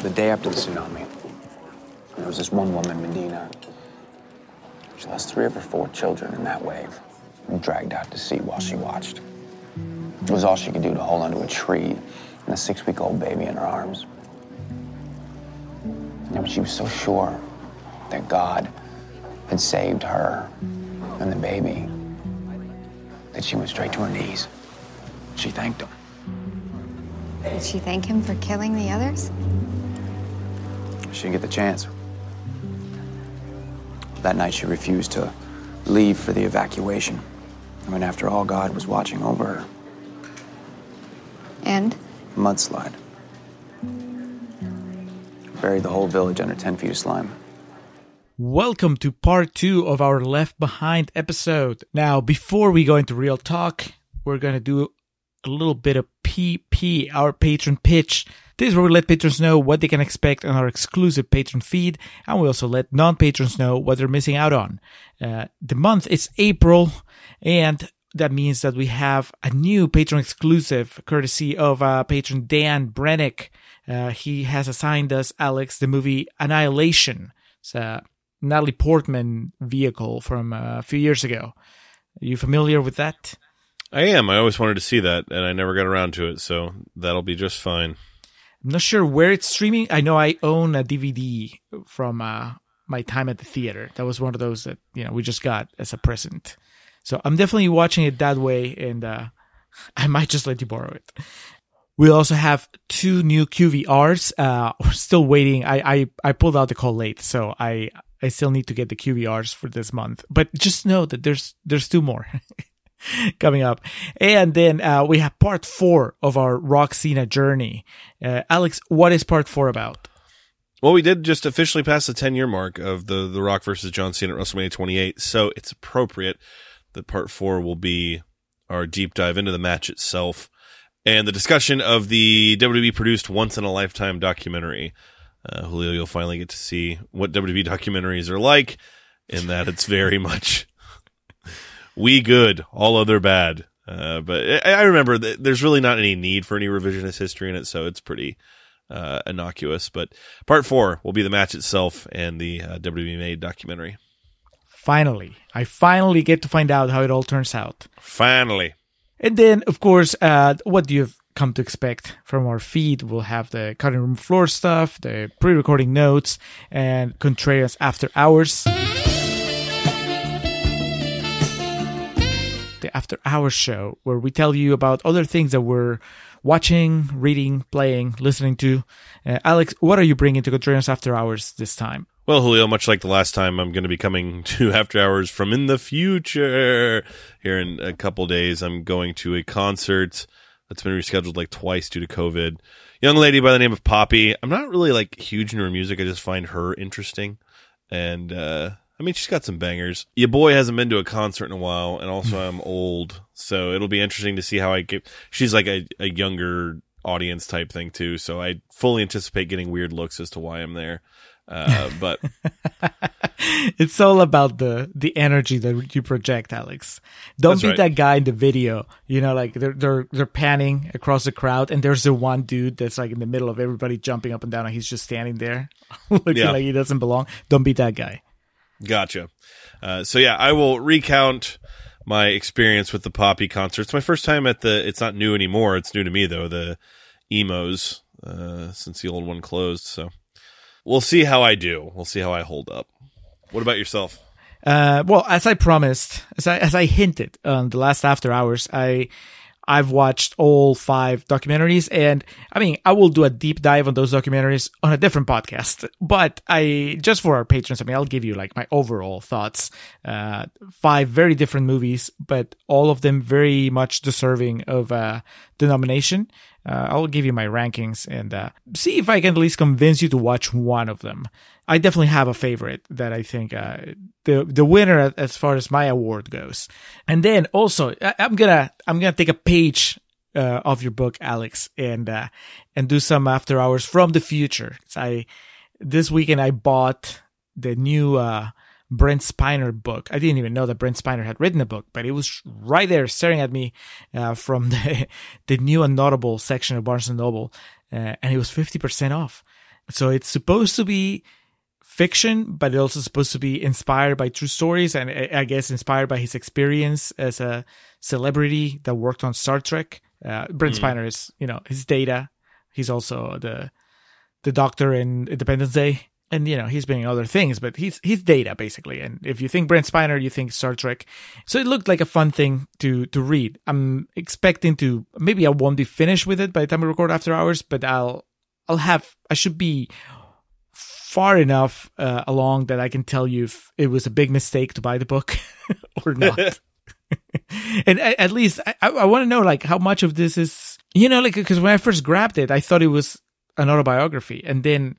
the day after the tsunami, there was this one woman, Medina. She lost three of her four children in that wave and dragged out to sea while she watched. It was all she could do to hold onto a tree and a six week old baby in her arms. And she was so sure that God had saved her and the baby that she went straight to her knees. She thanked him. Did she thank him for killing the others? She didn't get the chance. That night, she refused to leave for the evacuation. I mean, after all, God was watching over her. And? Mudslide. Buried the whole village under 10 feet of slime. Welcome to part two of our Left Behind episode. Now, before we go into real talk, we're going to do a little bit of PP, our patron pitch. This is where we let patrons know what they can expect on our exclusive patron feed, and we also let non patrons know what they're missing out on. Uh, the month is April, and that means that we have a new patron exclusive courtesy of uh, patron Dan Brennick. Uh, he has assigned us, Alex, the movie Annihilation. It's a Natalie Portman vehicle from uh, a few years ago. Are you familiar with that? I am. I always wanted to see that, and I never got around to it, so that'll be just fine. I'm not sure where it's streaming. I know I own a DVD from uh, my time at the theater. That was one of those that you know we just got as a present. So I'm definitely watching it that way, and uh, I might just let you borrow it. We also have two new QVRs. Uh, we're still waiting. I, I I pulled out the call late, so I I still need to get the QVRs for this month. But just know that there's there's two more. coming up. And then uh, we have part four of our Rock Cena journey. Uh, Alex, what is part four about? Well, we did just officially pass the 10 year mark of the, the Rock versus John Cena at WrestleMania 28. So it's appropriate that part four will be our deep dive into the match itself and the discussion of the WWE produced once in a lifetime documentary. Uh, Julio, you'll finally get to see what WWE documentaries are like, in that it's very much we good, all other bad. Uh, but I, I remember there's really not any need for any revisionist history in it, so it's pretty uh, innocuous. But part four will be the match itself and the uh, WWE made documentary. Finally, I finally get to find out how it all turns out. Finally. And then, of course, uh, what do you come to expect from our feed? We'll have the cutting room floor stuff, the pre-recording notes, and Contrarians after hours. The After Hours show, where we tell you about other things that we're watching, reading, playing, listening to. Uh, Alex, what are you bringing to Contrarians After Hours this time? Well, Julio, much like the last time, I'm going to be coming to After Hours from in the future. Here in a couple days, I'm going to a concert that's been rescheduled like twice due to COVID. Young lady by the name of Poppy. I'm not really like huge into her music. I just find her interesting. And, uh, I mean, she's got some bangers. Your boy hasn't been to a concert in a while, and also I'm old, so it'll be interesting to see how I get. She's like a, a younger audience type thing too, so I fully anticipate getting weird looks as to why I'm there. Uh, but it's all about the the energy that you project, Alex. Don't be right. that guy in the video. You know, like they're they're they're panning across the crowd, and there's the one dude that's like in the middle of everybody jumping up and down, and he's just standing there, looking yeah. like he doesn't belong. Don't be that guy. Gotcha. Uh, so yeah, I will recount my experience with the Poppy concert. It's my first time at the. It's not new anymore. It's new to me though. The Emo's uh, since the old one closed. So we'll see how I do. We'll see how I hold up. What about yourself? Uh, well, as I promised, as I as I hinted on the last after hours, I I've watched all five documentaries and I mean, I will do a deep dive on those documentaries on a different podcast, but I, just for our patrons, I mean, I'll give you like my overall thoughts. Uh, five very different movies, but all of them very much deserving of, uh, the nomination. Uh, I'll give you my rankings and uh, see if I can at least convince you to watch one of them. I definitely have a favorite that I think uh, the the winner as far as my award goes. And then also, I, am gonna I'm gonna take a page uh, of your book, Alex, and uh, and do some after hours from the future. I this weekend I bought the new uh, Brent Spiner book. I didn't even know that Brent Spiner had written a book, but it was right there staring at me uh, from the the new and notable section of Barnes and Noble, uh, and it was fifty percent off. So it's supposed to be fiction, but it's also supposed to be inspired by true stories and I I guess inspired by his experience as a celebrity that worked on Star Trek. Uh, Brent Spiner is, you know, his data. He's also the the doctor in Independence Day. And you know he's been in other things, but he's he's data basically. And if you think Brent Spiner, you think Star Trek. So it looked like a fun thing to to read. I'm expecting to maybe I won't be finished with it by the time we record after hours, but I'll I'll have I should be far enough uh, along that I can tell you if it was a big mistake to buy the book or not. and at least I, I want to know like how much of this is you know like because when I first grabbed it, I thought it was an autobiography, and then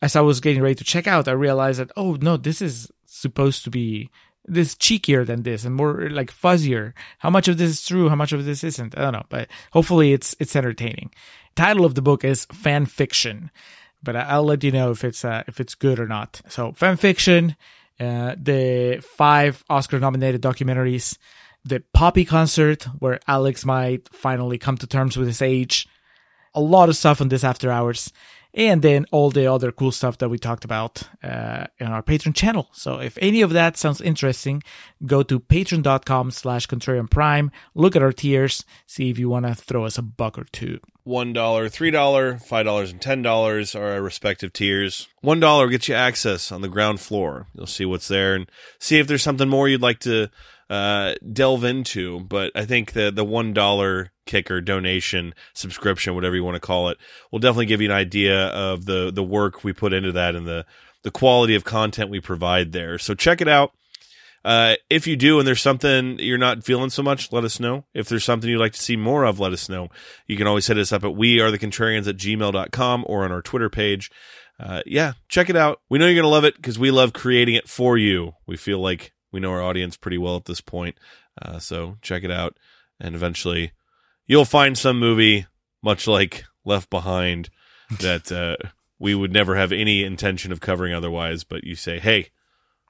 as I was getting ready to check out, I realized that oh no, this is supposed to be this cheekier than this and more like fuzzier. How much of this is true? How much of this isn't? I don't know, but hopefully it's it's entertaining. Title of the book is fan fiction, but I'll let you know if it's uh, if it's good or not. So fan fiction, uh, the five Oscar nominated documentaries, the Poppy concert where Alex might finally come to terms with his age, a lot of stuff on this after hours and then all the other cool stuff that we talked about uh, our patreon channel so if any of that sounds interesting go to patreon.com slash contrarian prime look at our tiers see if you want to throw us a buck or two One dollar, three dollar, five dollars, and ten dollars are our respective tiers. One dollar gets you access on the ground floor. You'll see what's there and see if there's something more you'd like to uh, delve into. But I think the the one dollar kicker donation subscription, whatever you want to call it, will definitely give you an idea of the the work we put into that and the the quality of content we provide there. So check it out. Uh, if you do and there's something you're not feeling so much, let us know. If there's something you'd like to see more of, let us know. You can always hit us up at wearethecontrarians at gmail.com or on our Twitter page. Uh, yeah, check it out. We know you're going to love it because we love creating it for you. We feel like we know our audience pretty well at this point. Uh, so check it out. And eventually you'll find some movie, much like Left Behind, that uh, we would never have any intention of covering otherwise. But you say, hey,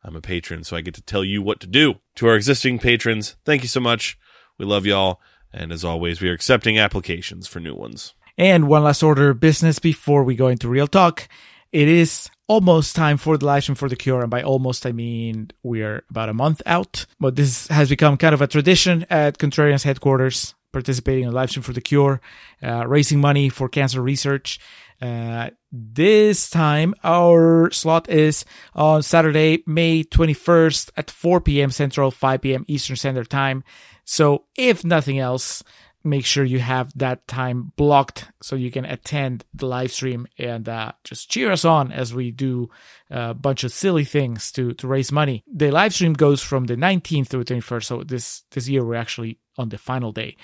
I'm a patron, so I get to tell you what to do. To our existing patrons, thank you so much. We love y'all. And as always, we are accepting applications for new ones. And one last order of business before we go into real talk. It is almost time for the live stream for the cure. And by almost, I mean we're about a month out. But this has become kind of a tradition at Contrarian's headquarters, participating in live stream for the cure, uh, raising money for cancer research. Uh, this time, our slot is on Saturday, May 21st at 4 p.m. Central, 5 p.m. Eastern Standard Time. So, if nothing else, make sure you have that time blocked so you can attend the live stream and uh, just cheer us on as we do a bunch of silly things to to raise money. The live stream goes from the 19th to the 21st, so this this year we're actually on the final day,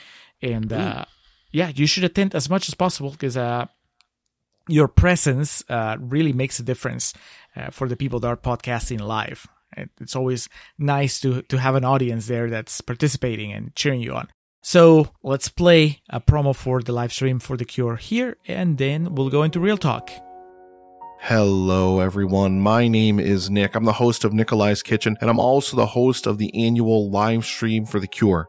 and uh, yeah, you should attend as much as possible because uh, your presence uh, really makes a difference uh, for the people that are podcasting live. It's always nice to to have an audience there that's participating and cheering you on. So let's play a promo for the live stream for the cure here, and then we'll go into real talk. Hello, everyone. My name is Nick. I'm the host of Nikolai's Kitchen, and I'm also the host of the annual live stream for the cure.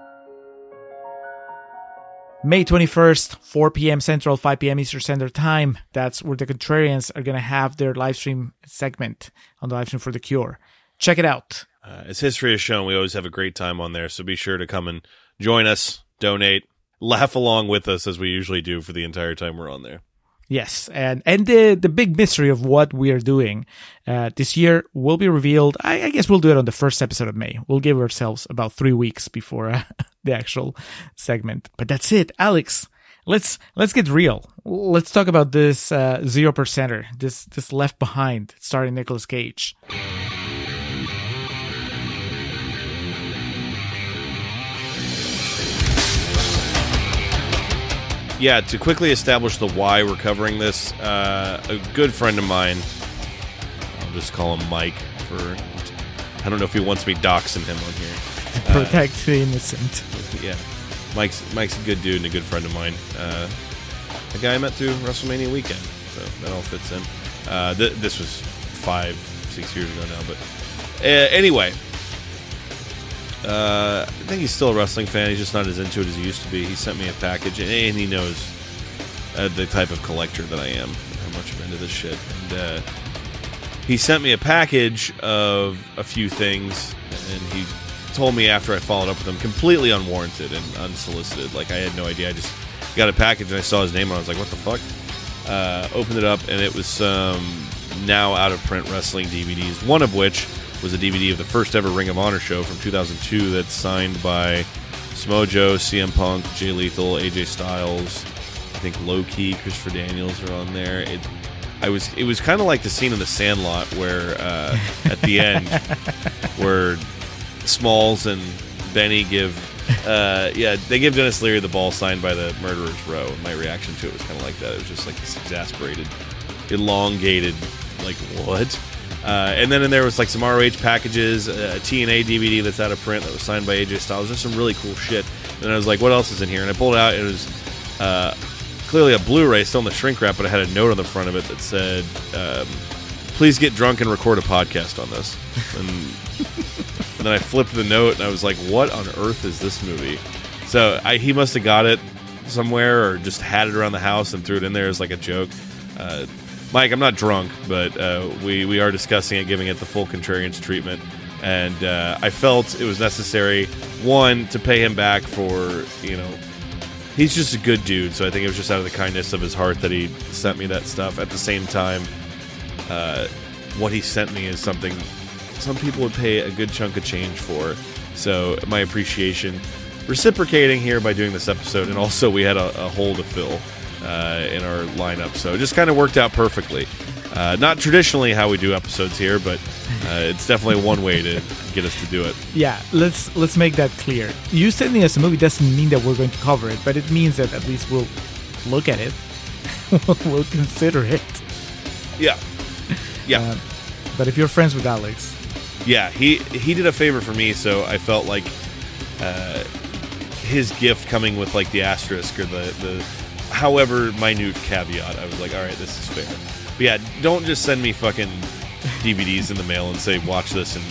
May 21st, 4 p.m. Central, 5 p.m. Eastern Standard Time. That's where the Contrarians are going to have their live stream segment on the live stream for the cure. Check it out. Uh, as history has shown, we always have a great time on there. So be sure to come and join us, donate, laugh along with us as we usually do for the entire time we're on there. Yes, and and the the big mystery of what we are doing uh, this year will be revealed. I, I, guess we'll do it on the first episode of May. We'll give ourselves about three weeks before uh, the actual segment. But that's it, Alex. Let's let's get real. Let's talk about this uh, zero percenter. This this Left Behind, starring Nicolas Cage. Yeah, to quickly establish the why we're covering this, uh, a good friend of mine, I'll just call him Mike for. I don't know if he wants me doxing him on here. Protect uh, the innocent. Yeah, Mike's Mike's a good dude and a good friend of mine. Uh, a guy I met through WrestleMania weekend, so that all fits in. Uh, th- this was five, six years ago now, but uh, anyway, uh, I think he's still a wrestling fan. He's just not as into it as he used to be. He sent me a package, and, he knows uh, the type of collector that I am, how much I'm into this shit. And uh, he sent me a package of a few things, and he told me after I followed up with him, completely unwarranted and unsolicited. Like I had no idea. I just got a package and I saw his name, and I was like, "What the fuck?" Uh, opened it up, and it was some now out of print wrestling DVDs. One of which was a DVD of the first ever Ring of Honor show from 2002 that's signed by Samoa Joe, CM Punk, Jay Lethal, AJ Styles. I think Low Ki, Christopher Daniels are on there. It, I was, it was kind of like the scene in The Sandlot where uh, at the end, where Smalls and Benny give, uh, yeah, they give Denis Leary the ball signed by the Murderers Row. My reaction to it was kind of like that. It was just like this exasperated, elongated, like what? Uh, and then in there was like some ROH packages, a TNA DVD that's out of print that was signed by AJ Styles. Just some really cool shit. And I was like, what else is in here? And I pulled it out. It was uh, clearly a Blu-ray, still in the shrink wrap, but it had a note on the front of it that said, um, "Please get drunk and record a podcast on this." And, and, then I flipped the note and I was like, "What on earth is this movie?" So I, he must have got it somewhere or just had it around the house and threw it in there as like a joke. Uh, Mike, I'm not drunk, but uh, we we are discussing it, giving it the full contrarians treatment, and uh, I felt it was necessary one to pay him back for you know he's just a good dude, so I think it was just out of the kindness of his heart that he sent me that stuff. At the same time, uh, what he sent me is something some people would pay a good chunk of change for. So my appreciation reciprocating here by doing this episode, and also we had a, a hole to fill uh, in our lineup. So it just kind of worked out perfectly. Uh, not traditionally how we do episodes here, but uh, it's definitely one way to get us to do it. Yeah, let's let's make that clear. You sending us a movie doesn't mean that we're going to cover it, but it means that at least we'll look at it, we'll consider it. Yeah, yeah. Uh, but if you're friends with Alex, yeah, he he did a favor for me, so I felt like uh, his gift coming with like the asterisk or the the however minute caveat, I was like, all right, this is fair. But yeah, don't just send me fucking DVDs in the mail and say, watch this and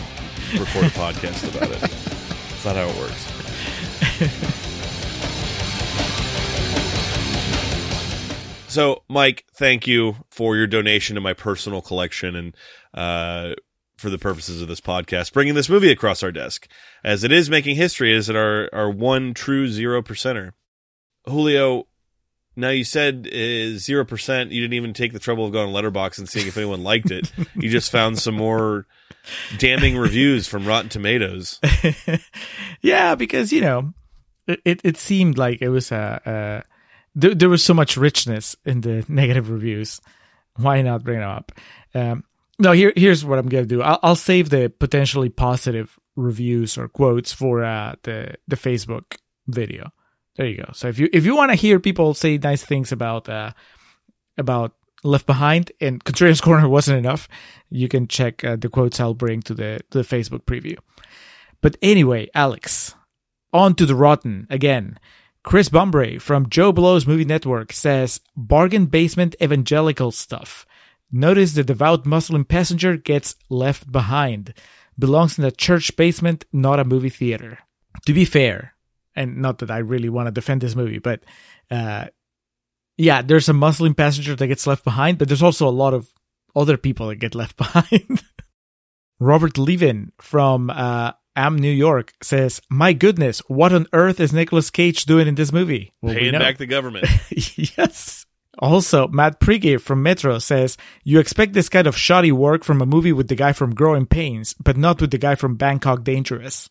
record a podcast about it. That's not how it works. so, Mike, thank you for your donation to my personal collection and uh, for the purposes of this podcast, bringing this movie across our desk. As it is making history, is it our, our one true zero percenter? Julio, now you said zero percent. You didn't even take the trouble of going to Letterboxd and seeing if anyone liked it. you just found some more damning reviews from Rotten Tomatoes. yeah, because you know, it it seemed like it was a, a there, there was so much richness in the negative reviews. Why not bring them up? Um, no, here here's what I'm gonna do. I'll, I'll save the potentially positive reviews or quotes for uh, the the Facebook video. There you go. So if you if you want to hear people say nice things about uh, about Left Behind and Contrarian's Corner wasn't enough, you can check uh, the quotes I'll bring to the to the Facebook preview. But anyway, Alex, on to the rotten again. Chris Bumbray from JoBlo's Movie Network says bargain basement evangelical stuff. Notice the devout Muslim passenger gets left behind. Belongs in a church basement, not a movie theater. To be fair, and not that I really want to defend this movie, but uh, yeah, there's a Muslim passenger that gets left behind, but there's also a lot of other people that get left behind. Robert Levin from uh, Am New York says, "My goodness, what on earth is Nicolas Cage doing in this movie?" Well, Paying back the government. yes. Also, Matt Prigge from Metro says, You expect this kind of shoddy work from a movie with the guy from Growing Pains, but not with the guy from Bangkok Dangerous.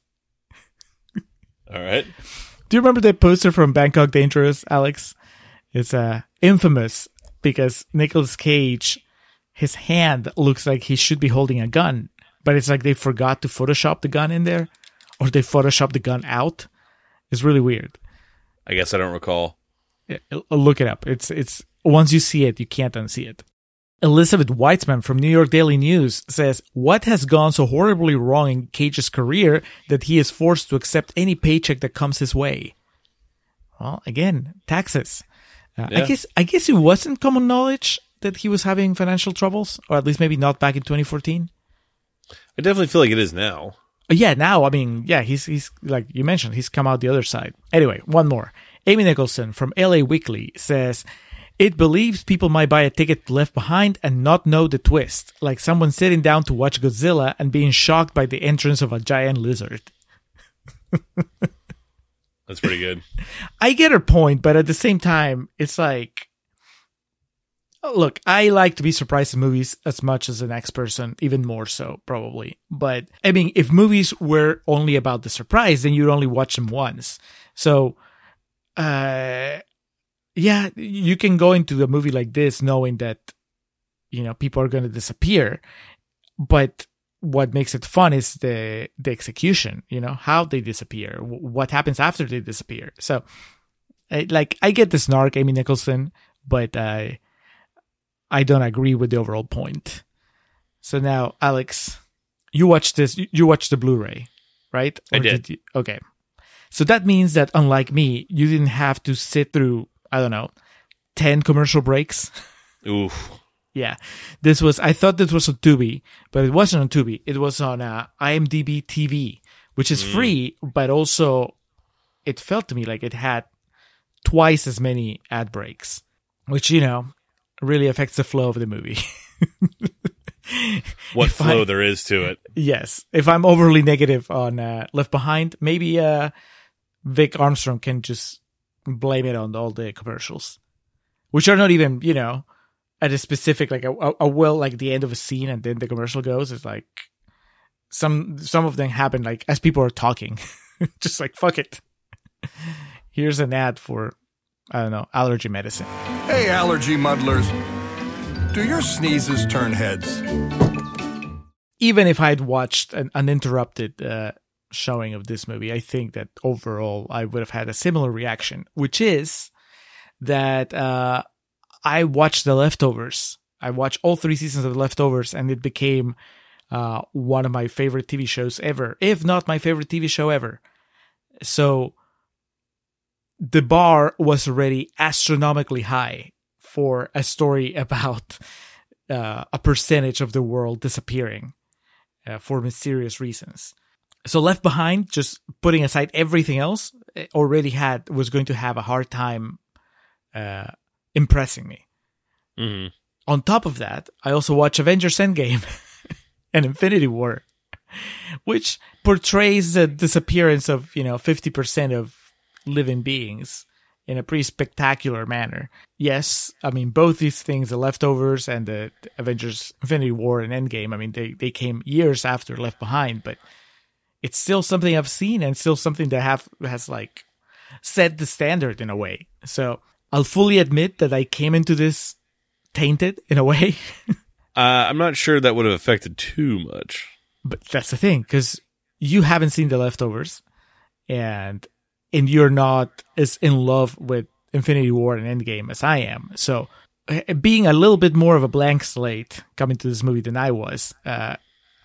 All right. Do you remember the poster from Bangkok Dangerous, Alex? It's uh, infamous because Nicolas Cage, his hand looks like he should be holding a gun, but it's like they forgot to Photoshop the gun in there, or they Photoshop the gun out. It's really weird. I guess I don't recall. Yeah, Look it up. It's it's once you see it, you can't unsee it. Elizabeth Weitzman from New York Daily News says, What has gone so horribly wrong in Cage's career that he is forced to accept any paycheck that comes his way? Well, again, taxes. Uh, I guess I guess it wasn't common knowledge that he was having financial troubles, or at least maybe not back in 2014. I definitely feel like it is now. Uh, Yeah, now I mean, yeah, he's he's like you mentioned, he's come out the other side. Anyway, one more. Amy Nicholson from LA Weekly says it believes people might buy a ticket Left Behind and not know the twist, like someone sitting down to watch Godzilla and being shocked by the entrance of a giant lizard. That's pretty good. I get her point, but at the same time, it's like, look, I like to be surprised in movies as much as the next person, even more so, probably. But I mean, if movies were only about the surprise, then you'd only watch them once. So, uh, yeah, you can go into a movie like this knowing that, you know, people are going to disappear, but what makes it fun is the the execution you know how they disappear wh- what happens after they disappear. So I, like i get the snark amy nicholson but i i don't agree with the overall point. So now alex you watch this you- watch the blu-ray right? I Or did. you, okay. So that means that unlike me you didn't have to sit through i don't know 10 commercial breaks Oof. yeah, this was. I thought this was on Tubi, but it wasn't on Tubi. It was on uh, IMDb TV, which is free, but also it felt to me like it had twice as many ad breaks, which you know really affects the flow of the movie. What If flow I- there is to it. yes, if I'm overly negative on uh, Left Behind, maybe uh, Vic Armstrong can just blame it on all the commercials, which are not even you know at a specific like a, a, well like the end of a scene and then the commercial goes. It's like some some of them happen like as people are talking, just like fuck it. Here's an ad for I don't know allergy medicine. Hey, allergy muddlers. Do your sneezes turn heads? even if I'd watched an uninterrupted uh, showing of this movie, I think that overall I would have had a similar reaction, which is that uh, I watched The Leftovers. I watched all three seasons of The Leftovers, and it became uh, one of my favorite TV shows ever, if not my favorite TV show ever. So the bar was already astronomically high for a story about uh, a percentage of the world disappearing uh, for mysterious reasons. So Left Behind, just putting aside everything else, eh, already had was going to have a hard time uh, impressing me. hmm On top of that, I also watch Avengers Endgame and Infinity War, which portrays the disappearance of you know fifty percent of living beings in a pretty spectacular manner. Yes, I mean both these things, the leftovers and the Avengers Infinity War and Endgame, I mean they, they came years after Left Behind, but it's still something I've seen and still something that have has like set the standard in a way. So I'll fully admit that I came into this tainted in a way. Uh, I'm not sure that would have affected too much. but that's the thing because you haven't seen the leftovers and and you're not as in love with infinity war and endgame as i am so uh, being a little bit more of a blank slate coming to this movie than i was uh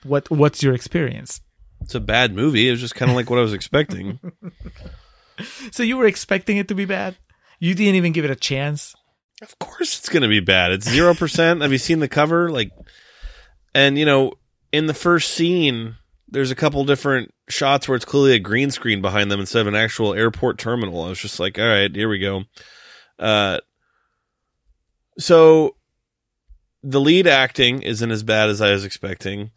what what's your experience It's a bad movie. It was just kind of like what I was expecting. so you were expecting it to be bad you didn't even give it a chance Of course it's going to be bad. It's 0%. Have you seen the cover? Like, and you know, in the first scene, there's a couple different shots where it's clearly a green screen behind them instead of an actual airport terminal. I was just like, all right, here we go. Uh, so the lead acting isn't as bad as I was expecting.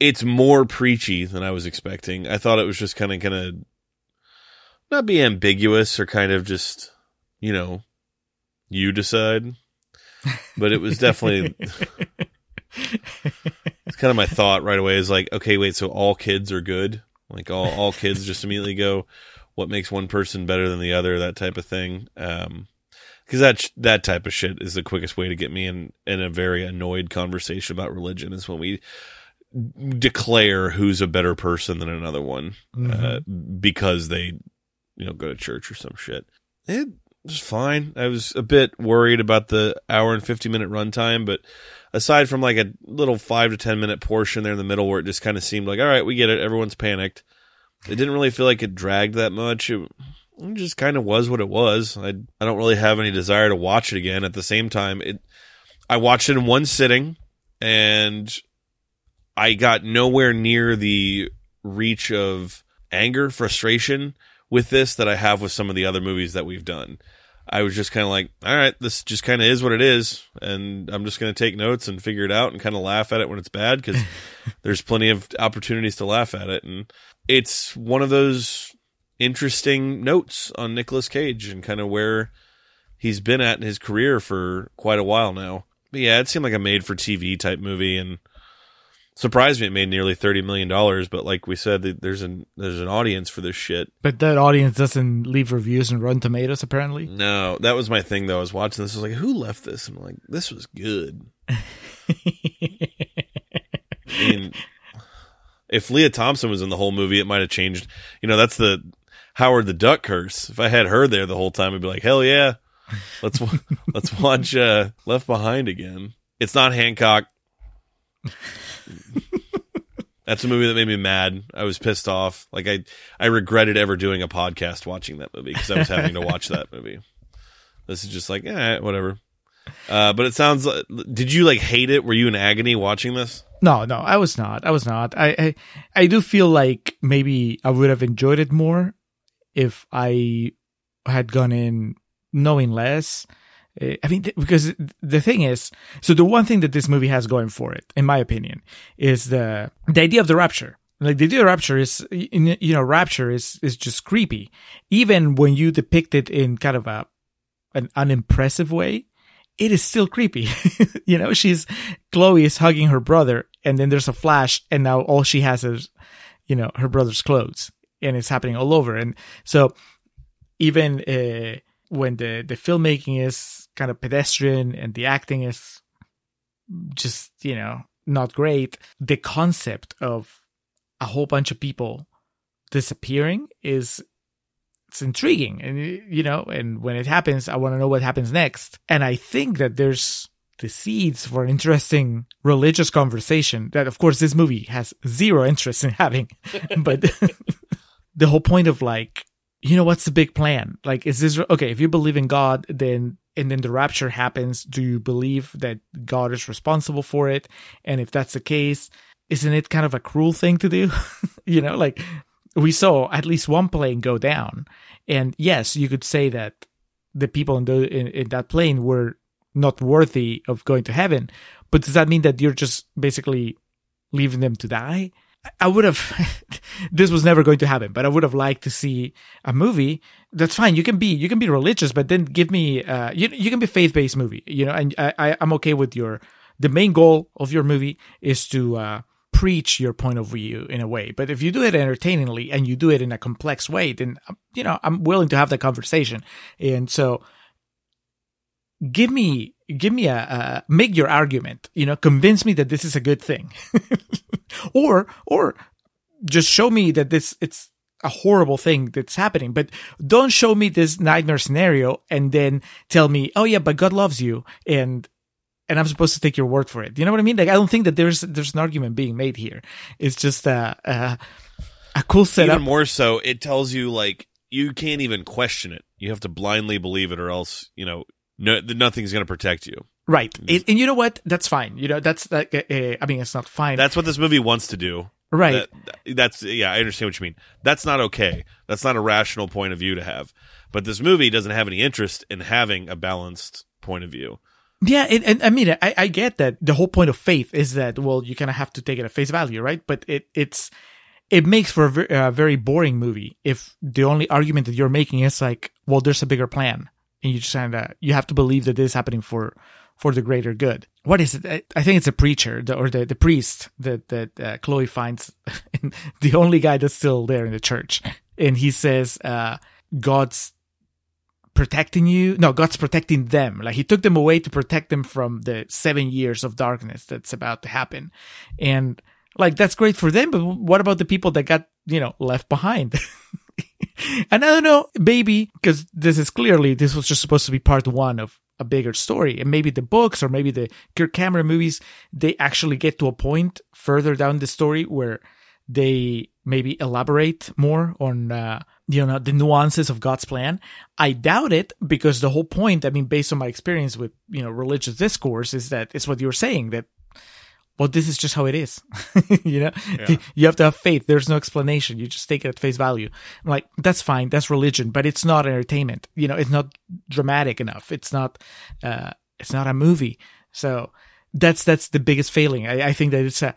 It's more preachy than I was expecting. I thought it was just kind of going to not be ambiguous or kind of just, you know, you decide. But it was definitely it's kind of my thought right away is like, okay, wait, so all kids are good? Like all all kids just immediately go, what makes one person better than the other, that type of thing. Um, because that that type of shit is the quickest way to get me in in a very annoyed conversation about religion is when we declare who's a better person than another one uh, because they you know go to church or some shit. It was fine. I was a bit worried about the hour and fifty minute runtime, but aside from like a little five to ten minute portion there in the middle where it just kind of seemed like all right, we get it, everyone's panicked. It didn't really feel like it dragged that much. It, it just kind of was what it was. I I don't really have any desire to watch it again. At the same time, it I watched it in one sitting and I got nowhere near the reach of anger, frustration with this that I have with some of the other movies that we've done. I was just kind of like, all right, this just kind of is what it is, and I'm just going to take notes and figure it out and kind of laugh at it when it's bad because there's plenty of opportunities to laugh at it, and it's one of those interesting notes on Nicolas Cage and kind of where he's been at in his career for quite a while now. But yeah, it seemed like a made for TV type movie and surprised me it made nearly 30 million dollars, but like we said there's an there's an audience for this shit. But that audience doesn't leave reviews and Rotten Tomatoes apparently. No, that was my thing though. I was watching this I was like who left this? I'm like this was good. I mean if Lea Thompson was in the whole movie, it might have changed. You know, that's the Howard the Duck curse. If I had her there the whole time, I'd be like, hell yeah, let's let's watch uh, Left Behind again. It's not Hancock. That's a movie that made me mad. I was pissed off. Like I, I regretted ever doing a podcast watching that movie because I was having to watch that movie. This is just like, eh, whatever. Uh, but it sounds. like Did you like hate it? Were you in agony watching this? No, no, I was not. I was not. I, I, I do feel like maybe I would have enjoyed it more if I had gone in knowing less. Uh, I mean, th- because the thing is, so the one thing that this movie has going for it, in my opinion, is the the idea of the rapture. Like the idea of rapture is, you know, rapture is is just creepy, even when you depict it in kind of a an unimpressive way. It is still creepy. you know, she's Chloe is hugging her brother, and then there's a flash, and now all she has is, you know, her brother's clothes, and it's happening all over. And so, even uh, when the the filmmaking is kind of pedestrian and the acting is just you know not great. The concept of a whole bunch of people disappearing is it's intriguing. And you know and when it happens i want to know what happens next. And i think that there's the seeds for an interesting religious conversation that of course this movie has zero interest in having. But the whole point of like you know what's the big plan? Like is this okay if you believe in god then and then the rapture happens do you believe that god is responsible for it? And if that's the case isn't it kind of a cruel thing to do? You know like we saw at least one plane go down. And yes you could say that the people in the in, in that plane were not worthy of going to heaven but does that mean that you're just basically leaving them to die I would have, this was never going to happen, but I would have liked to see a movie. That's fine. You can be, you can be religious, but then give me, uh, you, you can be faith based movie, you know, and I, I, I'm okay with your, the main goal of your movie is to, uh, preach your point of view in a way. But if you do it entertainingly and you do it in a complex way, then, you know, I'm willing to have that conversation. And so give me, give me a, uh, make your argument, you know, convince me that this is a good thing. or or just show me that this it's a horrible thing that's happening but don't show me this nightmare scenario and then tell me oh yeah but god loves you and and i'm supposed to take your word for it you know what i mean like i don't think that there's there's an argument being made here it's just a a, a cool setup Even more so, it tells you like you can't even question it. You have to blindly believe it, or else you know no, nothing's going to protect you. Right and, and you know what that's fine you know that's like uh, uh, i mean it's not fine That's what this movie wants to do. right That- that's yeah, I understand what you mean. That's not okay. That's not a rational point of view to have. But this movie doesn't have any interest in having a balanced point of view. Yeah, and, and I mean, I, I get that the whole point of faith is that well, you kind of have to take it at face value, right? But it it's it makes for a very, a very boring movie if the only argument that you're making is like, well, there's a bigger plan, and you just kind of you have to believe that this is happening for for the greater good. What is it? I, think it's a preacher the, or the the priest that that uh, Chloe finds, the only guy that's still there in the church, and he says, uh, "God's protecting you. No, God's protecting them. Like He took them away to protect them from the seven years of darkness that's about to happen, and." Like that's great for them, but what about the people that got, you know, left behind? and I don't know, maybe because this is clearly this was just supposed to be part one of a bigger story, and maybe the books or maybe the Kirk Cameron movies they actually get to a point further down the story where they maybe elaborate more on uh, you know the nuances of God's plan. I doubt it because the whole point, I mean, based on my experience with you know religious discourse, is that it's what you're saying that well, this is just how it is. you know, Yeah. you have to have faith. There's no explanation. You just take it at face value. I'm like, that's fine. That's religion, but it's not entertainment. You know, it's not dramatic enough. It's not, uh, it's not a movie. So that's, that's the biggest failing. I, I think that it's a,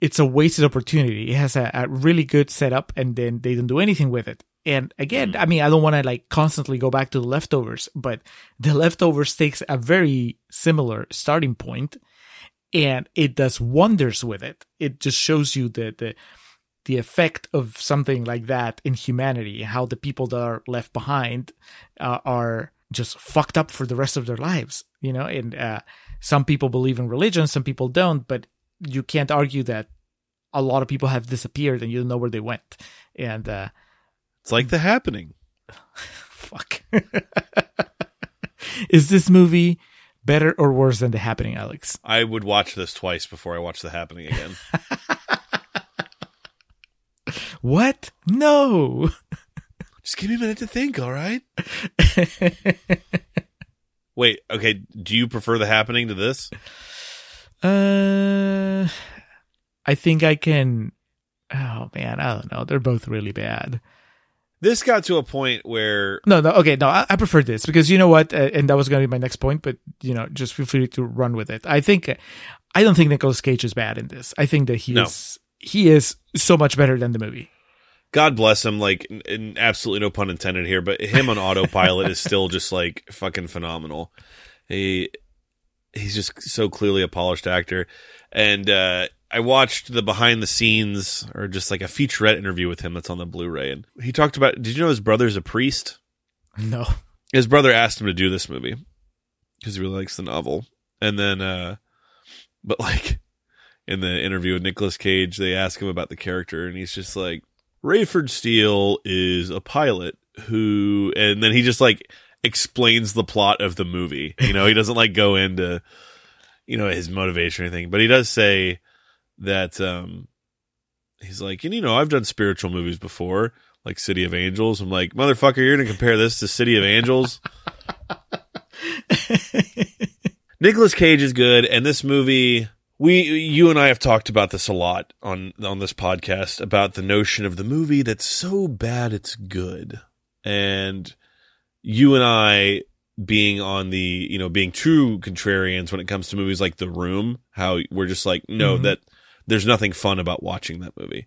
it's a wasted opportunity. It has a, a really good setup and then they don't do anything with it. And again, I mean, I don't want to like constantly go back to the leftovers, but the leftovers takes a very similar starting point and it does wonders with it. It just shows you the the the effect of something like that in humanity, how the people that are left behind uh, are just fucked up for the rest of their lives, you know. And uh, some people believe in religion, some people don't, but you can't argue that a lot of people have disappeared and you don't know where they went. And uh, It's like the happening. fuck, is this movie better or worse than The Happening, Alex? I would watch this twice before I watch the happening again. What? No. Just give me a minute to think, all right? Wait, okay. Do you prefer the happening to this? Uh, I think I can. Oh man, I don't know. They're both really bad. This got to a point where No, no. Okay, no. I, I prefer this because you know what, uh, and that was going to be my next point. But you know, just feel free to run with it. I think, I don't think Nicolas Cage is bad in this. I think that he No. is he is so much better than the movie. God bless him, like, n- n- absolutely no pun intended here, but him on autopilot is still just like fucking phenomenal. He he's just so clearly a polished actor, and uh, I watched the behind the scenes or just like a featurette interview with him that's on the Blu-ray, and he talked about. Did you know his brother's a priest? No. his brother asked him to do this movie because he really likes the novel. And then, uh, but like in the interview with Nicolas Cage, they ask him about the character, and he's just like, Rayford Steele is a pilot who, and then he just like explains the plot of the movie. You know, he doesn't like go into, you know, his motivation or anything, but he does say that, um, he's like, and you know, I've done spiritual movies before, like City of Angels. I'm like, motherfucker, you're gonna compare this to City of Angels? Nicholas Cage is good, and this movie, we, you and I have talked about this a lot on on this podcast about the notion of the movie that's so bad it's good, and you and I being on the, you know, being true contrarians when it comes to movies like The Room, how we're just like, no, Mhm. that there's nothing fun about watching that movie.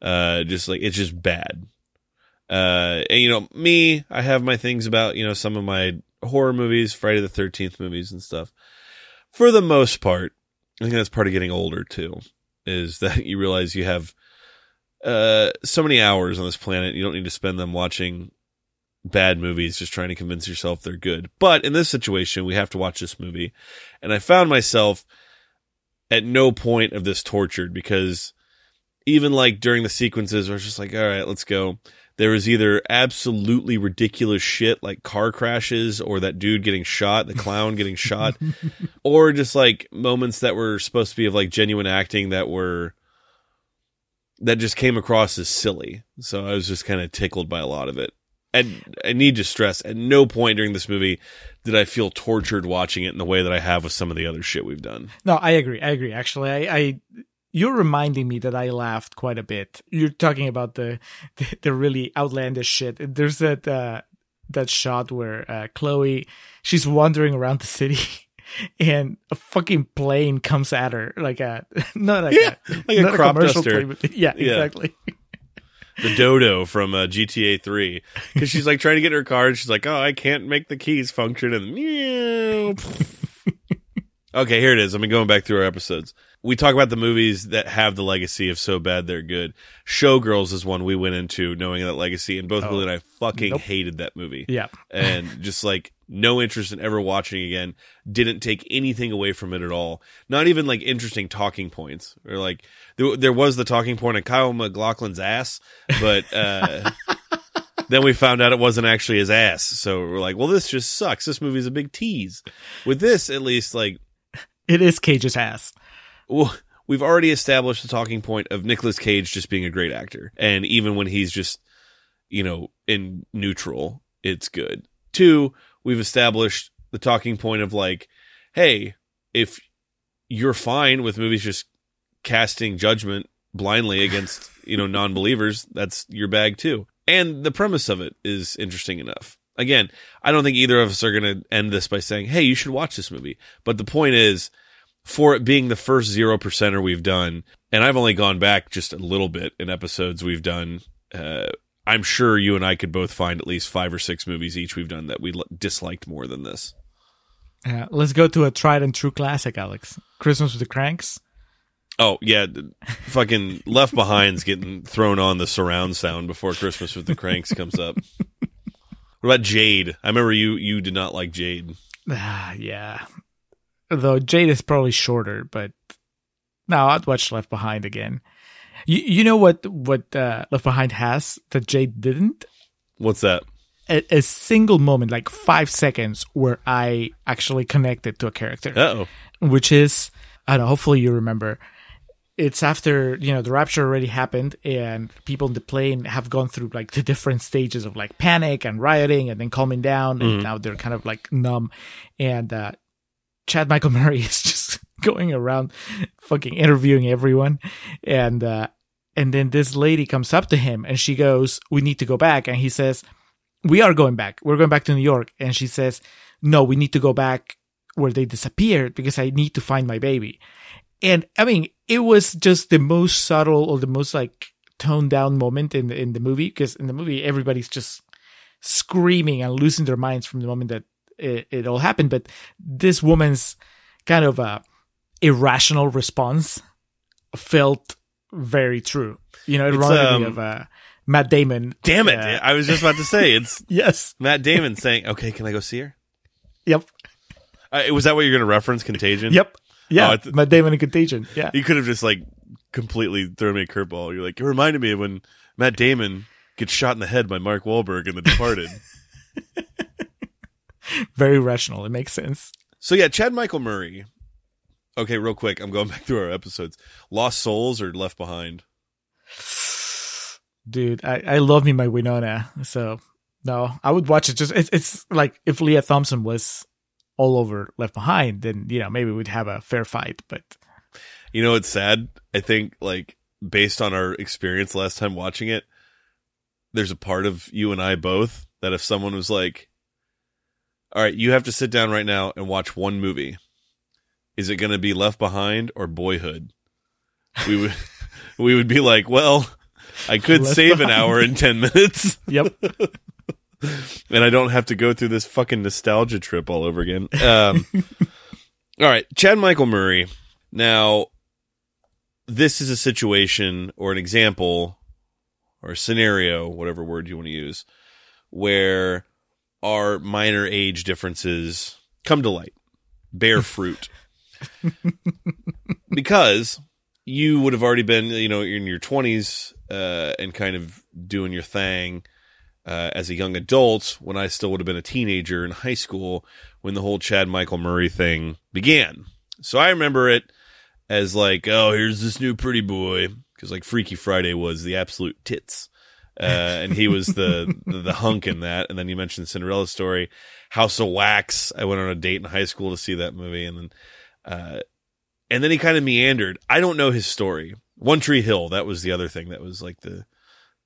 Uh, just like it's just bad. Uh, and you know, me, I have my things about, you know, some of my horror movies, Friday the 13th movies and stuff. For the most part, I think that's part of getting older too, is that you realize you have, uh, so many hours on this planet. You don't need to spend them watching bad movies just trying to convince yourself they're good. But in this situation, we have to watch this movie. And I found myself at no point of this tortured because even like during the sequences where it's just like, all right, let's go. There was either absolutely ridiculous shit like car crashes or that dude getting shot, the clown getting shot, or just like moments that were supposed to be of like genuine acting that were that just came across as silly. So I was just kind of tickled by a lot of it. And I need to stress at no point during this movie did I feel tortured watching it in the way that I have with some of the other shit we've done. No, I agree. I agree. Actually, I, I you're reminding me that I laughed quite a bit. You're talking about the the, the really outlandish shit. There's that uh, that shot where uh, Chloe she's wandering around the city. And a fucking plane comes at her, like a not like Yeah, a, like a crop commercial duster. plane, yeah, Yeah. exactly. The dodo from uh, GTA 3 because she's like trying to get in her car and she's like, "Oh, I can't make the keys function." And meow. okay, here it is. I've been going back through our episodes. We talk about the movies that have the legacy of so bad they're good. Showgirls is one we went into knowing that legacy, and both Willie and I fucking Nope. hated that movie Yeah. and just like no interest in ever watching again. Didn't take anything away from it at all. Not even like interesting talking points. Or like there, there was the talking point of Kyle MacLachlan's ass, but uh, then we found out it wasn't actually his ass. So we're like, well, this just sucks. This movie's a big tease. With this, at least, like It is Cage's ass. Well, we've already established the talking point of Nicolas Cage just being a great actor. And even when he's just, you know, in neutral, it's good. Two, we've established the talking point of like, hey, if you're fine with movies just casting judgment blindly against, you know, non believers, that's your bag too. And the premise of it is interesting enough. Again, I don't think either of us are going to end this by saying, hey, you should watch this movie. But the point is, for it being the first zero percenter we've done, and I've only gone back just a little bit in episodes we've done. Uh, I'm sure you and I could both find at least five or six movies each we've done that we l- disliked more than this. Uh, let's go to a tried and true classic, Alex. Christmas with the Cranks. Oh yeah, fucking Left Behind's getting thrown on the surround sound before Christmas with the Cranks comes up. What about Jade? I remember you you did not like Jade. Ah, yeah. Though Jade is probably shorter, but no, I'd watch Left Behind again. You you know what what uh, Left Behind has that Jade didn't? What's that? A, a single moment, like five seconds, where I actually connected to a character. Uh oh. which is I don't know, hopefully you remember. It's after, you know, the rapture already happened and people in the plane have gone through like the different stages of like panic and rioting and then calming down and now they're kind of like numb and uh Chad Michael Murray is just going around fucking interviewing everyone and uh and then this lady comes up to him and she goes, "We need to go back." And he says, "We are going back. We're going back to New York." And she says, "No, we need to go back where they disappeared because I need to find my baby." And I mean, it was just the most subtle or the most like toned down moment in the in the movie because in the movie everybody's just screaming and losing their minds from the moment that it, it all happened. But this woman's kind of uh, irrational response felt very true. You know, it It's, reminded me um, of uh, Matt Damon. Damn it! Uh, I was just about to say it's yes. Matt Damon saying, "Okay, can I go see her?" Yep. Uh, was that what you're going to reference? Contagion. Yep. Yeah. Oh, th- Matt Damon in Contagion. Yeah. You could have just like completely thrown me a curveball. You're like, it reminded me of when Matt Damon gets shot in the head by Mark Wahlberg in The Departed. Very rational. It makes sense. so yeah, Chad Michael Murray. Okay, real quick, I'm going back through our episodes. Lost Souls or Left Behind? Dude, I, I love me my Winona. So no, I would watch it. Just it's it's like if Lea Thompson was all over Left Behind, then you know maybe we'd have a fair fight. But You know, it's sad. I think like based on our experience last time watching it, there's a part of you and I both that if someone was like, "All right, you have to sit down right now and watch one movie," is it going to be Left Behind or Boyhood? We would we would be like, "Well, I could Left save an hour and ten minutes, yep, and I don't have to go through this fucking nostalgia trip all over again." Um, all right, Chad Michael Murray. Now, this is a situation or an example or a scenario, whatever word you want to use, where our minor age differences come to light, bear fruit. because you would have already been, you know, in your 20s uh, and kind of doing your thing uh, as a young adult when I still would have been a teenager in high school when the whole Chad Michael Murray thing began. So I remember it as like, oh, here's this new pretty boy because like Freaky Friday was the absolute tits. Uh, and he was the, the the hunk in that. And then you mentioned Cinderella story, House of Wax. I went on a date in high school to see that movie, and then uh, and then he kind of meandered. I don't know his story. One Tree Hill, that was the other thing that was like the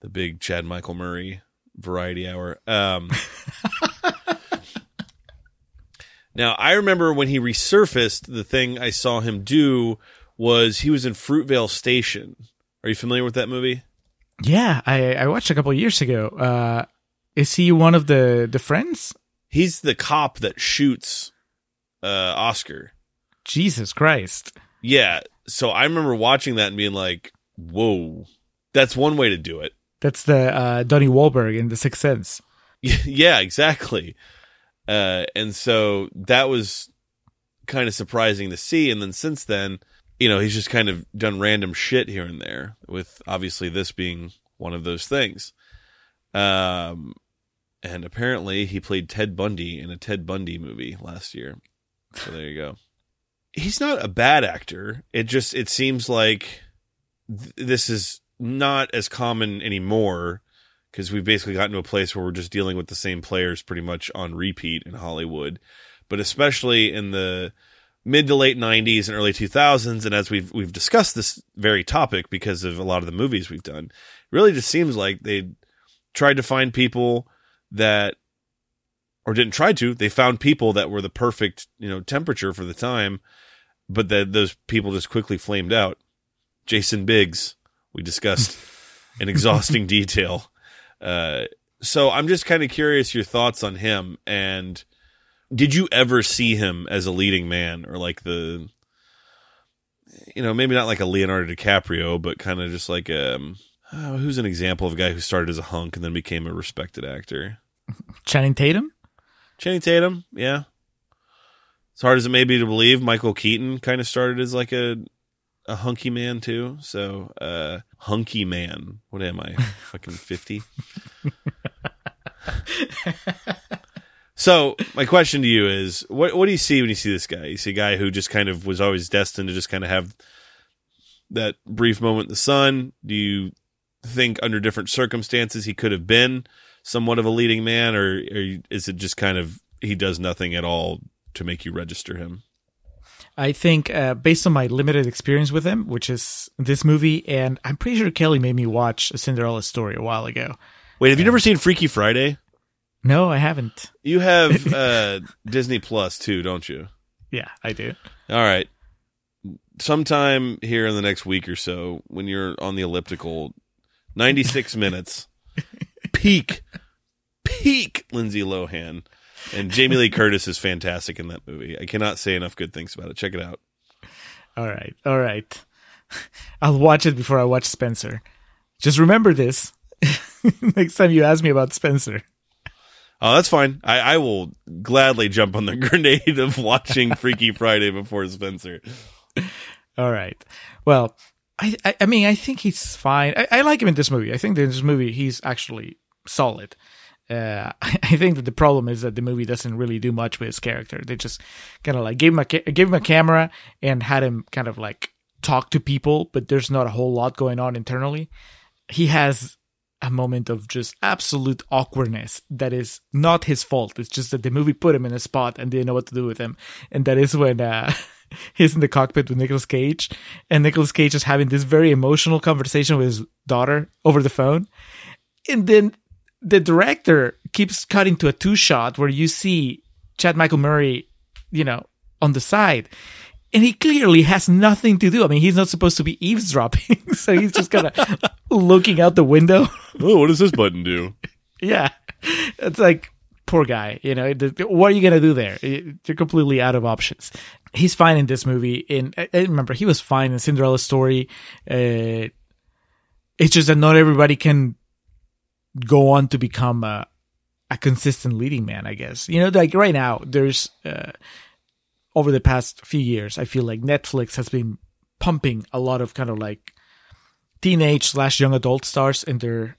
the big Chad Michael Murray variety hour. Um, now I remember when he resurfaced, the thing I saw him do was he was in Fruitvale Station. Are you familiar with that movie? Yeah, I, I watched a couple of years ago. Uh, is he one of the the friends? He's the cop that shoots uh, Oscar. Jesus Christ! Yeah. So I remember watching that and being like, "Whoa, that's one way to do it." That's the uh, Donnie Wahlberg in The Sixth Sense. yeah, exactly. Uh, and so that was kind of surprising to see. And then since then, you know, he's just kind of done random shit here and there, with obviously this being one of those things. Um, and apparently he played Ted Bundy in a Ted Bundy movie last year. So there you go. He's not a bad actor. It just it seems like th- this is not as common anymore because we've basically gotten to a place where we're just dealing with the same players pretty much on repeat in Hollywood. But especially in the mid to late 90s and early 2000s and as we've we've discussed this very topic because of a lot of the movies we've done, really just seems like they tried to find people that or didn't try to, they found people that were the perfect, you know, temperature for the time, but that those people just quickly flamed out. Jason Biggs, we discussed in exhausting detail. Uh, so I'm just kind of curious your thoughts on him. And did you ever see him as a leading man or like the, you know, maybe not like a Leonardo DiCaprio, but kind of just like um, oh, who's an example of a guy who started as a hunk and then became a respected actor? Channing Tatum. Channing Tatum, yeah. As hard as it may be to believe, Michael Keaton kind of started as like a a hunky man too. So, uh, hunky man. What am I? Fucking 50. so, my question to you is what what do you see when you see this guy? You see a guy who just kind of was always destined to just kind of have that brief moment in the sun? Do you think under different circumstances he could have been somewhat of a leading man or, or is it just kind of he does nothing at all to make you register him? I think, uh, based on my limited experience with him, which is this movie, and I'm pretty sure Kelly made me watch a Cinderella story a while ago. Wait, have you never seen Freaky Friday? No, I haven't. You have uh, Disney Plus too, don't you? Yeah, I do. All right. Sometime here in the next week or so, when you're on the elliptical, 96 minutes, peak, peak Lindsay Lohan. And Jamie Lee Curtis is fantastic in that movie. I cannot say enough good things about it. Check it out. All right, all right. I'll watch it before I watch Spencer. Just remember this next time you ask me about Spencer. Oh, that's fine. I, I will gladly jump on the grenade of watching Freaky Friday before Spencer. All right. Well, I, I, I mean, I think he's fine. I, I like him in this movie. I think in this movie he's actually solid. Uh, I think that the problem is that the movie doesn't really do much with his character. They just kind of like gave him a ca- gave him a camera and had him kind of like talk to people, but there's not a whole lot going on internally. He has a moment of just absolute awkwardness that is not his fault. It's just that the movie put him in a spot and didn't know what to do with him. And that is when uh, he's in the cockpit with Nicolas Cage, and Nicolas Cage is having this very emotional conversation with his daughter over the phone. And then the director keeps cutting to a two shot where you see Chad Michael Murray, you know, on the side. And he clearly has nothing to do. I mean, he's not supposed to be eavesdropping. so he's just kind of looking out the window. Oh, what does this button do? yeah. It's like, poor guy. You know, what are you going to do there? You're completely out of options. He's fine in this movie. And I I remember he was fine in Cinderella story. Uh, it's just that not everybody can go on to become a, a consistent leading man, I guess. You know, like right now, there's, uh, over the past few years, I feel like Netflix has been pumping a lot of kind of like teenage slash young adult stars in their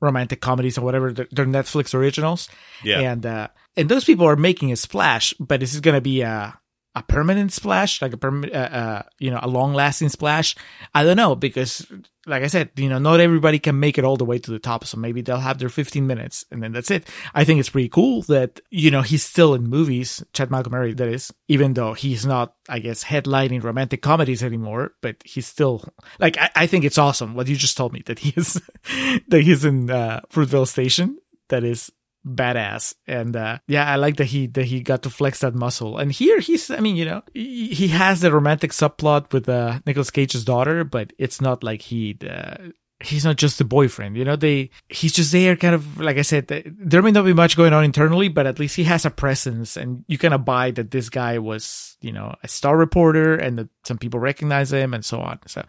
romantic comedies or whatever, their, their Netflix originals. Yeah. And, uh, and those people are making a splash, but is this is going to be a, a permanent splash, like a permanent, uh, uh, you know, a long lasting splash. I don't know because, like I said, you know, not everybody can make it all the way to the top. So maybe they'll have their 15 minutes and then that's it. I think it's pretty cool that, you know, he's still in movies, Chad Murray, that is, even though he's not, I guess, headlining romantic comedies anymore, but he's still, like, I, I think it's awesome what you just told me that he is, that he's in, uh, Fruitvale Station. That is badass and uh yeah i like that he that he got to flex that muscle and here he's i mean you know he, has the romantic subplot with uh nicolas cage's daughter but it's not like he uh he's not just the boyfriend. You know, they he's just there, kind of like I said. There may not be much going on internally, but at least he has a presence, and you can abide that this guy was, you know, a star reporter, and that some people recognize him, and so on. So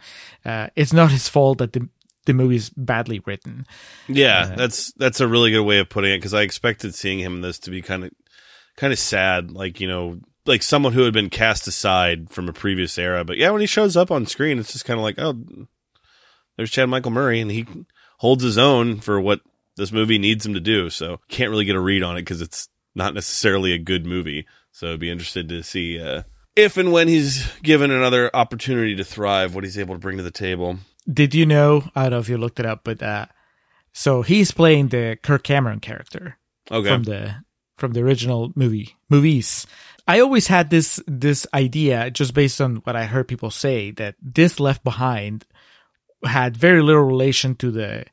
uh, it's not his fault that the the movie's badly written. Yeah, uh, that's that's a really good way of putting it because I expected seeing him in this to be kind of kind of sad, like you know, like someone who had been cast aside from a previous era. But yeah, when he shows up on screen, it's just kind of like, oh, there's Chad Michael Murray, and he holds his own for what this movie needs him to do. So can't really get a read on it because it's not necessarily a good movie. So I'd be interested to see uh, if and when he's given another opportunity to thrive, what he's able to bring to the table. Did you know? I don't know if you looked it up, but uh, so he's playing the Kirk Cameron character okay. from the from the original movie movies. I always had this this idea just based on what I heard people say that this Left Behind had very little relation to the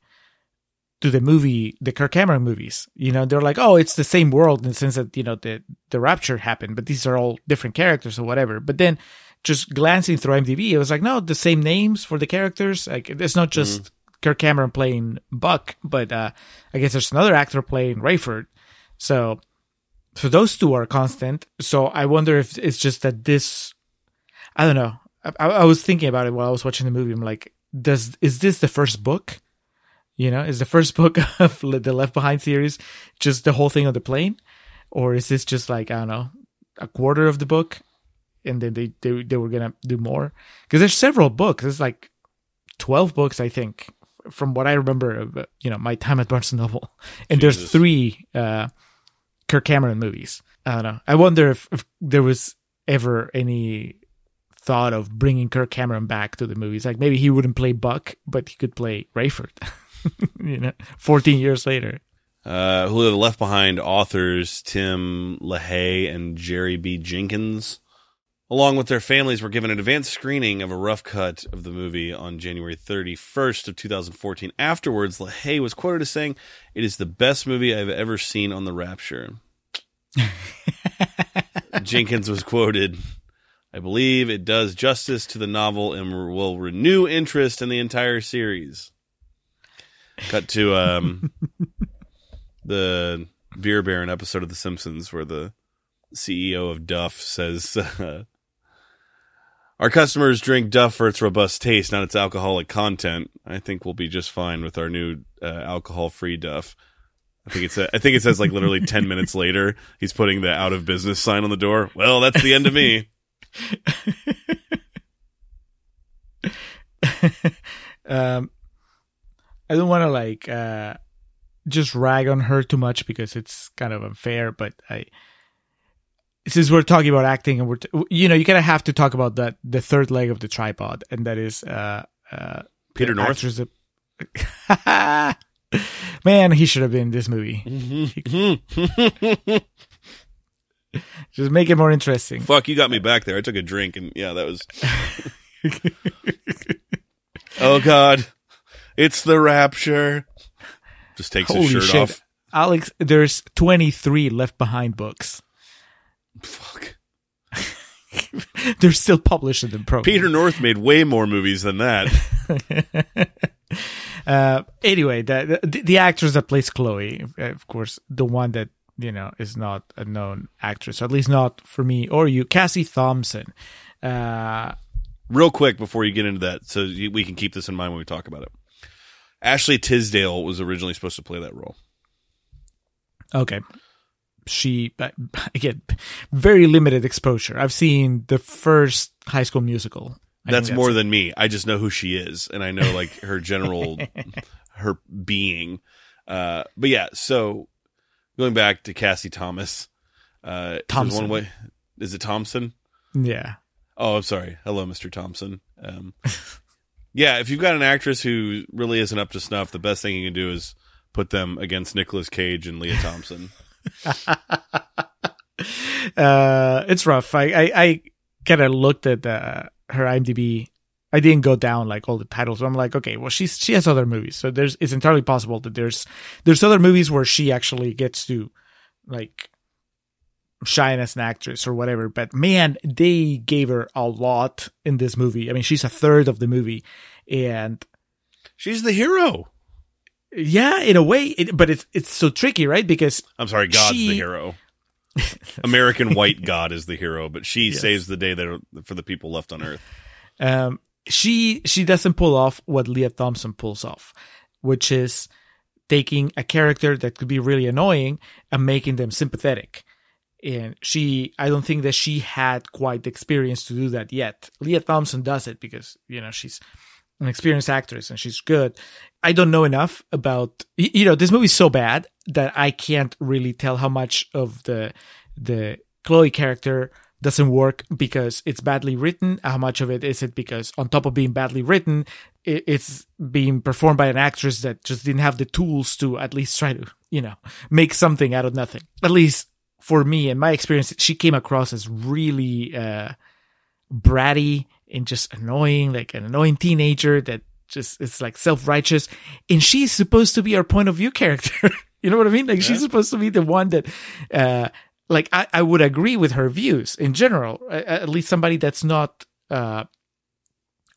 to the movie, the Kirk Cameron movies. You know, they're like, oh, it's the same world in the sense that you know the the rapture happened, but these are all different characters or whatever. But then, just glancing through IMDb, it was like, no, the same names for the characters. Like, it's not just mm. Kirk Cameron playing Buck, but uh, I guess there's another actor playing Rayford. So, so those two are constant. So I wonder if it's just that this, I don't know. I, I was thinking about it while I was watching the movie. I'm like, does is this the first book? You know, is the first book of the Left Behind series just the whole thing on the plane, or is this just like I don't know a quarter of the book, and then they they, they were gonna do more? Because there's several books. There's like twelve books, I think, from what I remember of you know my time at Barnes and Noble, and Jesus. there's three uh, Kirk Cameron movies. I don't know. I wonder if, if there was ever any thought of bringing Kirk Cameron back to the movies. Like maybe he wouldn't play Buck, but he could play Rayford. you know, 14 years later. Uh, who are the Left Behind authors Tim LaHaye and Jerry B. Jenkins, along with their families, were given an advanced screening of a rough cut of the movie on January 31st of 2014. Afterwards, LaHaye was quoted as saying, "It is the best movie I've ever seen on the Rapture." Jenkins was quoted, I believe it does justice to the novel and will renew interest in the entire series. Cut to um, the Beer Baron episode of The Simpsons where the CEO of Duff says, uh, Our customers drink Duff for its robust taste, not its alcoholic content. I think we'll be just fine with our new uh, alcohol free Duff. I think it's. I think it says like literally ten minutes later, he's putting the out of business sign on the door. Well, that's the end of me. um, I don't want to like uh, just rag on her too much because it's kind of unfair. But I, since we're talking about acting and we're, t- you know, you kind of have to talk about that the third leg of the tripod, and that is uh, uh, Peter North. That, man, he should have been in this movie. Just make it more interesting. Fuck, you got me back there. I took a drink and yeah, that was. oh God, it's the rapture. Just takes Holy his shirt shit. off. Alex, there's 23 left behind books. Fuck. They're still publishing in the program. Peter North made way more movies than that. uh, anyway, the, the, the actress that plays Chloe, of course, the one that you know, is not a known actress, at least not for me or you. Cassie Thompson. Uh, Real quick before you get into that, so we can keep this in mind when we talk about it. Ashley Tisdale was originally supposed to play that role. Okay. She, uh, again, very limited exposure. I've seen the first high school musical. That's, that's more it. than me. I just know who she is and I know like her general, her being. Uh, but yeah, so going back to Cassie Thomas. Uh, Thompson. One way, is it Thompson? Yeah. Oh, I'm sorry. Hello, Mr. Thompson. Um, yeah, if you've got an actress who really isn't up to snuff, the best thing you can do is put them against Nicolas Cage and Lea Thompson. Uh, it's rough. I I, I kind of looked at uh, her IMDb I didn't go down like all the titles. I'm like, okay, well, she's she has other movies, so there's it's entirely possible that there's there's other movies where she actually gets to like shine as an actress or whatever. But man, they gave her a lot in this movie. I mean, she's a third of the movie, and She's the hero. Yeah, in a way, it, but it's it's so tricky, right? Because I'm sorry, God's She- the hero. American white God is the hero, but she Yes. saves the day that for the people left on Earth. um, she she doesn't pull off what Lea Thompson pulls off, which is taking a character that could be really annoying and making them sympathetic. And she, I don't think that she had quite the experience to do that yet. Lea Thompson does it because you know she's an experienced actress and she's good. I don't know enough about you know this movie's so bad that I can't really tell how much of the the Chloe character doesn't work because it's badly written. How much of it is it because on top of being badly written, it's being performed by an actress that just didn't have the tools to at least try to you know make something out of nothing. At least for me and my experience, she came across as really uh, bratty and just annoying, like an annoying teenager that just is like self righteous. And she's supposed to be our point of view character. you know what I mean? Like she's supposed to be the one that, uh, like I, I would agree with her views in general. At least somebody that's not uh,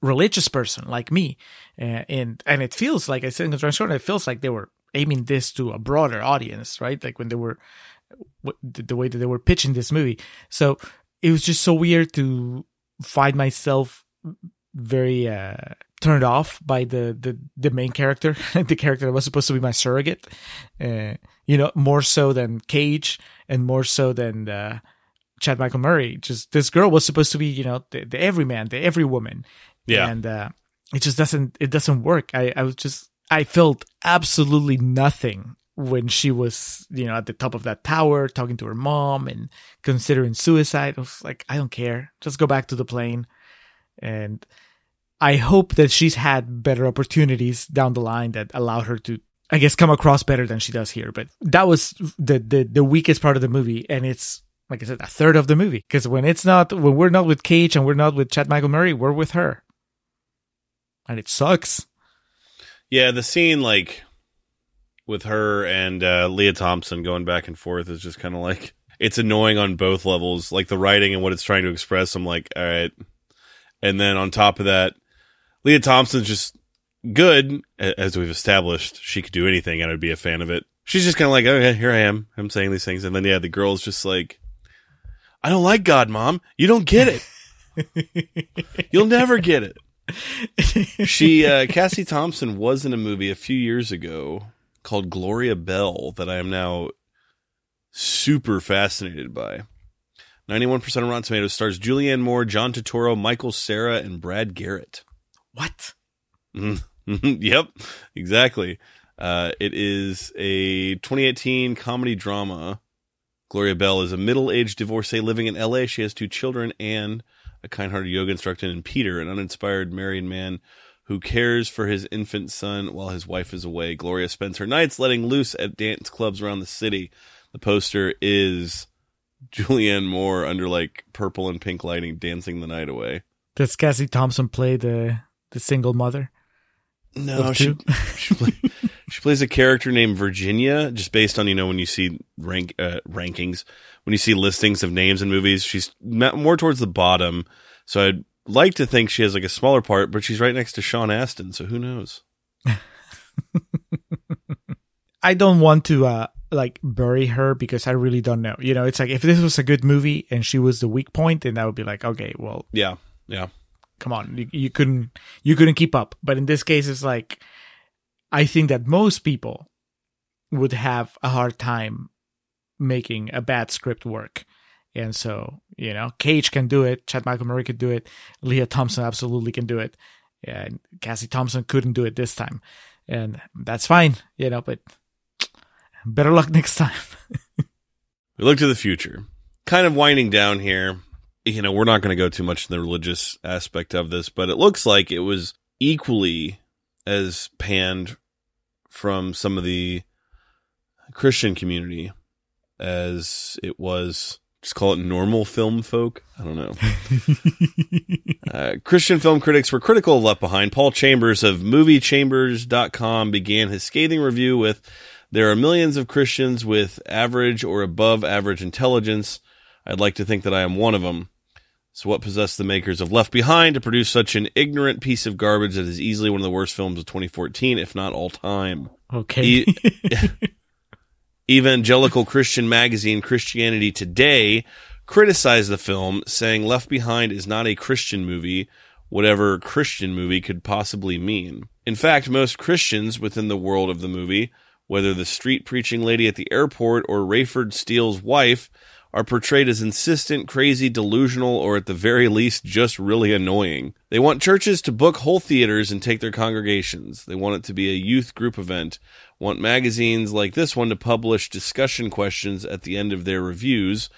religious person like me, uh, and and it feels like I said in the transcript, it feels like they were aiming this to a broader audience, right? Like when they were the way that they were pitching this movie. So it was just so weird to find myself very uh turned off by the the the main character the character that was supposed to be my surrogate uh you know more so than cage and more so than uh chad michael murray. Just this girl was supposed to be you know the, the everyman the every woman. Yeah. and uh it just doesn't it doesn't work. I i was just i felt absolutely nothing when she was you know at the top of that tower talking to her mom and considering suicide i was like i don't care just go back to the plane and I hope that she's had better opportunities down the line that allowed her to, I guess, come across better than she does here. But that was the the, the weakest part of the movie, and it's like I said, a third of the movie. Because when it's not, when we're not with Cage and we're not with Chad Michael Murray, we're with her, and it sucks. Yeah, the scene like with her and uh, Lea Thompson going back and forth is just kind of like it's annoying on both levels. Like the writing and what it's trying to express. I'm like, all right. And then on top of that, Lea Thompson's just good, as we've established. She could do anything, and I'd be a fan of it. She's just kind of like, okay, here I am. I'm saying these things, and then yeah, the girl's just like, I don't like God, Mom. You don't get it. You'll never get it she uh Cassie Thompson was in a movie a few years ago called Gloria Bell that I am now super fascinated by. 91% of Rotten Tomatoes stars Julianne Moore, John Turturro, Michael Cera, and Brad Garrett. What? Mhm. yep, exactly. Uh, it is a 2018 comedy drama. Gloria Bell is a middle-aged divorcee living in LA. She has two children and a kind-hearted yoga instructor, and Peter, an uninspired married man who cares for his infant son while his wife is away. Gloria spends her nights letting loose at dance clubs around the city. The poster is Julianne Moore under like purple and pink lighting, dancing the night away. Does Cassie Thompson play the the single mother? No, she she, play, she plays a character named Virginia, just based on you know when you see rank uh, rankings, when you see listings of names in movies, she's more towards the bottom. So I'd like to think she has like a smaller part, but she's right next to Sean Astin, so who knows? I don't want to uh like bury her because I really don't know. You know, it's like if this was a good movie and she was the weak point, then that would be like, okay, well, Yeah, yeah, come on, you, you couldn't you couldn't keep up. But in this case, it's like I think that most people would have a hard time making a bad script work. And so, you know, Cage can do it, Chad Michael Murray could do it, Lea Thompson absolutely can do it, and Cassie Thompson couldn't do it this time. And that's fine, you know, but better luck next time. We look to the future. Kind of winding down here. You know, we're not going to go too much in the religious aspect of this, but it looks like it was equally as panned from some of the Christian community as it was just call it normal film folk. I don't know. Uh, Christian film critics were critical of Left Behind. Paul Chambers of MovieChambers.com began his scathing review with There are millions of Christians with average or above average intelligence. I'd like to think that I am one of them. So, what possessed the makers of Left Behind to produce such an ignorant piece of garbage that is easily one of the worst films of 2014, if not all time? Okay. E- Evangelical Christian magazine Christianity Today criticized the film, saying Left Behind is not a Christian movie, whatever Christian movie could possibly mean. In fact, most Christians within the world of the movie, whether the street preaching lady at the airport or Rayford Steele's wife, are portrayed as insistent, crazy, delusional, or at the very least, just really annoying. They want churches to book whole theaters and take their congregations. They want it to be a youth group event. Want magazines like this one to publish discussion questions at the end of their reviews.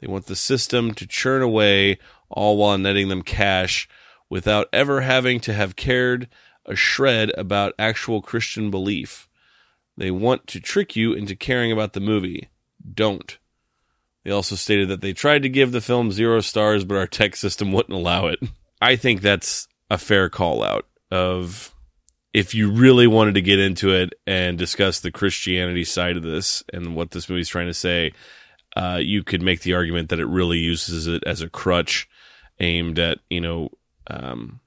They want the system to churn away, all while netting them cash without ever having to have cared a shred about actual Christian belief. They want to trick you into caring about the movie. Don't. They also stated that they tried to give the film zero stars, but our tech system wouldn't allow it. I think that's a fair call out of if you really wanted to get into it and discuss the Christianity side of this and what this movie's trying to say, uh, you could make the argument that it really uses it as a crutch aimed at, you know, um,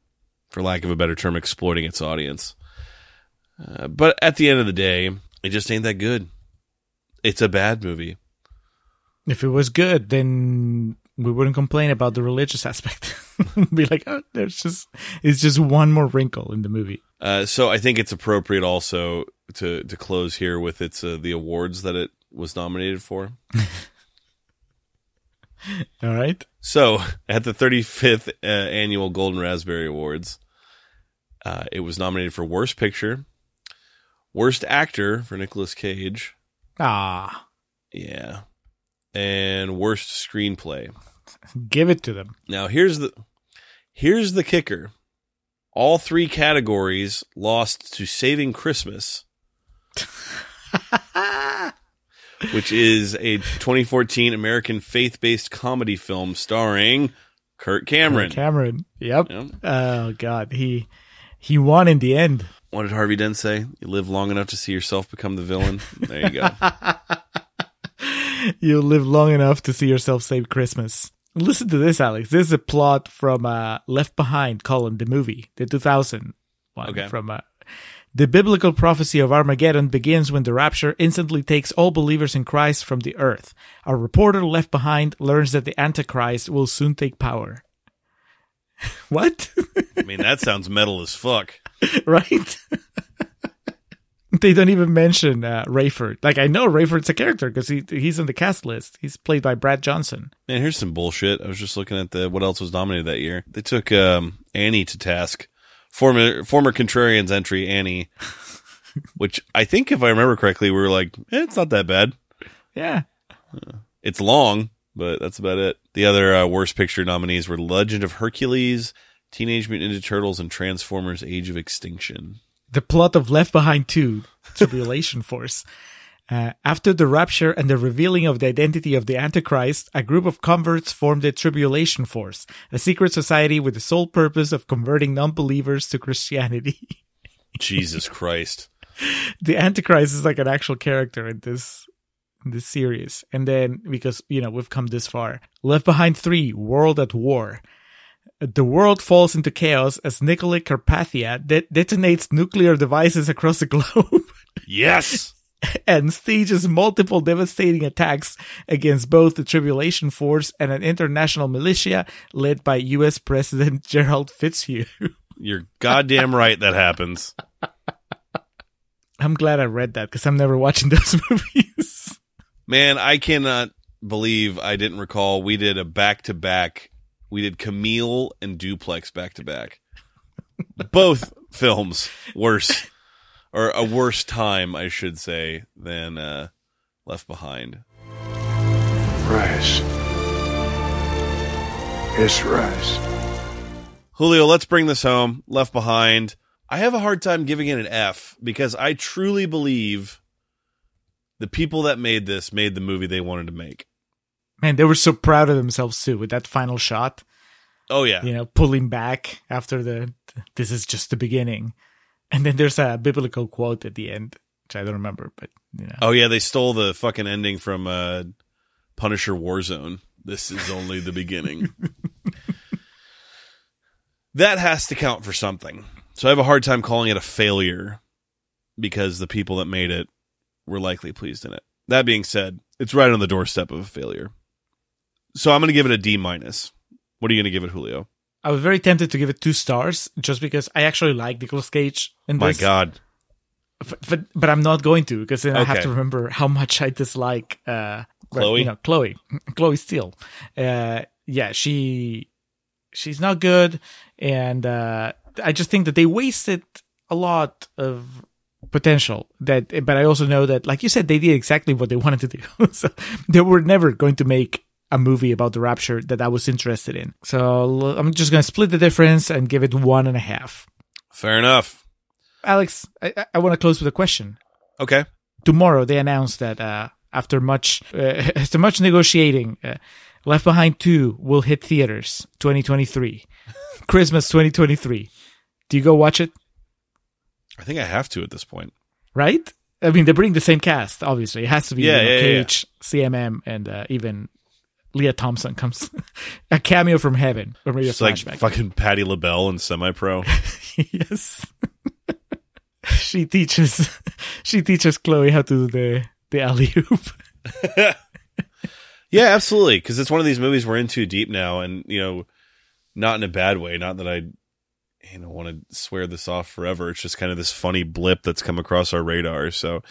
for lack of a better term, exploiting its audience. Uh, but at the end of the day, it just ain't that good. It's a bad movie. if it was good, then we wouldn't complain about the religious aspect. Be like, oh, there's just it's just one more wrinkle in the movie. Uh, so I think it's appropriate also to to close here with its uh, the awards that it was nominated for. All right. So at the 35th uh, annual Golden Raspberry Awards, uh, it was nominated for Worst Picture, Worst Actor for Nicolas Cage, Ah, yeah, and Worst Screenplay. give it to them. Now here's the here's the kicker. All three categories lost to Saving Christmas, which is a 2014 American faith-based comedy film starring Kirk Cameron. Cameron. Yep. Yep. Oh God, he he won in the end. What did Harvey Dent say? You live long enough to see yourself become the villain. There you go. you live long enough to see yourself save Christmas. Listen to this, Alex. This is a plot from uh, Left Behind, column the movie, the 2000 one. Okay. From uh, the biblical prophecy of Armageddon begins when the rapture instantly takes all believers in Christ from the earth. A reporter left behind learns that the Antichrist will soon take power. what? I mean, that sounds metal as fuck. right? they don't even mention uh, Rayford. Like I know Rayford's a character because he he's in the cast list. He's played by Brad Johnson. Man, here's some bullshit. I was just looking at the what else was nominated that year. They took um, Annie to task. Former former contrarians entry Annie, which I think if I remember correctly, we were like, eh, it's not that bad. Yeah, It's long, but that's about it. The other uh, worst picture nominees were Legend of Hercules, Teenage Mutant Ninja Turtles, and Transformers: Age of Extinction. The plot of Left Behind 2, Tribulation Force. Uh, after the rapture and the revealing of the identity of the Antichrist, a group of converts formed the Tribulation Force, a secret society with the sole purpose of converting non-believers to Christianity. Jesus Christ. the Antichrist is like an actual character in this in this series. And then because you know we've come this far, Left Behind Three: World at War. The world falls into chaos as Nicolae Carpathia de- detonates nuclear devices across the globe Yes. and stages multiple devastating attacks against both the Tribulation Force and an international militia led by U.S. President Gerald Fitzhugh. You're goddamn right that happens. I'm glad I read that because I'm never watching those movies. Man, I cannot believe I didn't recall we did a back to back. We did Camille and Duplex back to back. Both films worse or a worse time, I should say, than uh, Left Behind. Rise. Yes, rise. Julio, let's bring this home. Left Behind. I have a hard time giving it an F because I truly believe the people that made this made the movie they wanted to make. Man, they were so proud of themselves too with that final shot. Oh yeah. You know, pulling back after the this is just the beginning. And then there's a biblical quote at the end, which I don't remember, but you know. Oh yeah, they stole the fucking ending from uh, Punisher Warzone. This is only the beginning. that has to count for something. So I have a hard time calling it a failure because the people that made it were likely pleased in it. That being said, it's right on the doorstep of a failure. So I'm going to give it a D minus. What are you going to give it, Julio? I was very tempted to give it two stars just because I actually like Nicolas Cage in My this. God. But, but but I'm not going to because then I have to remember how much I dislike uh Chloe? you know, Chloe. Chloe Steele. Uh yeah, she she's not good and uh I just think that they wasted a lot of potential that but I also know that like you said they did exactly what they wanted to do. so they were never going to make a movie about the rapture that I was interested in. So I'm just gonna split the difference and give it one and a half. Fair enough. Alex, I, I- want to close with a question. Okay. Tomorrow they announced that uh, after much uh, after much negotiating, uh, Left Behind Two will hit theaters 2023, Christmas 2023. Do you go watch it? I think I have to at this point. Right? I mean, they bring the same cast. Obviously, it has to be Yeah, you know, yeah, yeah. Cage, CMM, and uh, even Lea Thompson comes a cameo from heaven or maybe a It's like fucking Patti LaBelle and semi pro. yes. she teaches she teaches Chloe how to do the the alley oop. yeah, absolutely. Because it's one of these movies we're in too deep now, and you know, not in a bad way. Not that I, you know, want to swear this off forever. It's just kind of this funny blip that's come across our radar. So,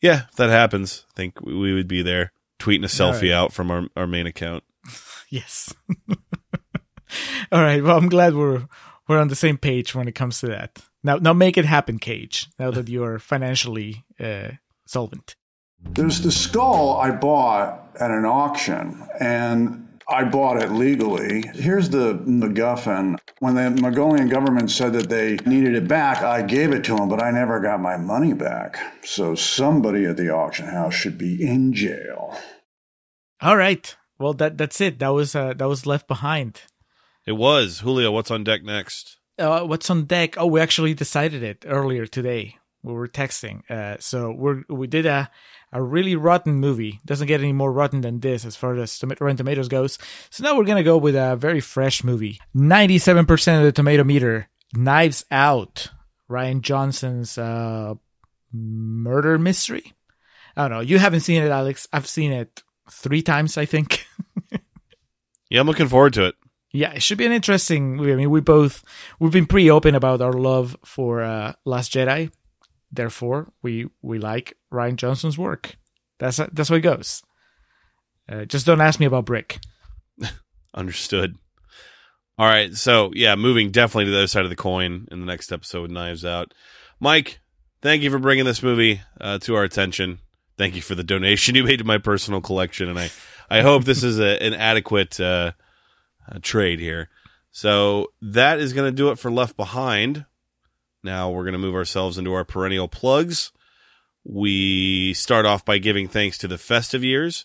yeah, if that happens, I think we would be there tweeting a selfie right. out from our our main account. Yes. All right. Well, I'm glad we're we're on the same page when it comes to that. Now, now make it happen, Cage. Now that you are financially uh, solvent. There's the skull I bought at an auction, and I bought it legally. Here's the MacGuffin. When the Mongolian government said that they needed it back, I gave it to them, but I never got my money back. So somebody at the auction house should be in jail. All right. Well, that that's it. That was uh, that was left behind. It was Julio. What's on deck next? uh, what's on deck? Oh, we actually decided it earlier today. We were texting. Uh, so we're we did a a really rotten movie. Doesn't get any more rotten than this as far as Rotten Tomatoes goes. So now we're gonna go with a very fresh movie. Ninety-seven percent of the tomato meter. Knives Out. Rian Johnson's uh, murder mystery. I don't know. You haven't seen it, Alex. I've seen it three times, I think. Yeah, I'm looking forward to it. Yeah, it should be an interesting movie. I mean, we both we've been pretty open about our love for uh, Last Jedi. Therefore, we we like Rian Johnson's work. That's that's how it goes. Uh, just don't ask me about Brick. Understood. All right. So, yeah, moving definitely to the other side of the coin in the next episode Knives Out. Mike, thank you for bringing this movie uh, to our attention. Thank you for the donation you made to my personal collection. And I, I hope this is a, an adequate uh, trade here. So, that is going to do it for Left Behind. Now, we're going to move ourselves into our perennial plugs. We start off by giving thanks to the Festive Years